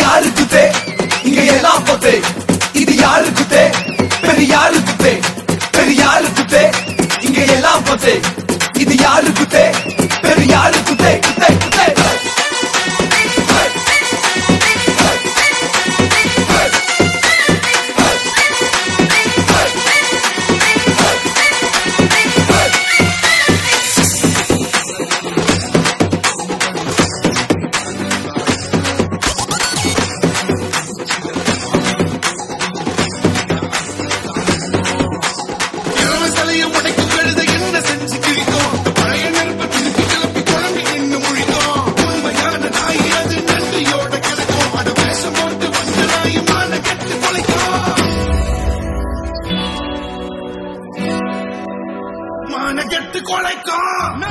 யாருக்கு தே? இங்க எல்லாம் பத்தே. இது யாருக்கு தே? பெரியாருக்கு தே? பெரியாருக்கு தே? இங்க எல்லாம் பத்தே. இது யாருக்கு தே? பெரியாருக்கு மன கெட்டு கொலைக்கும்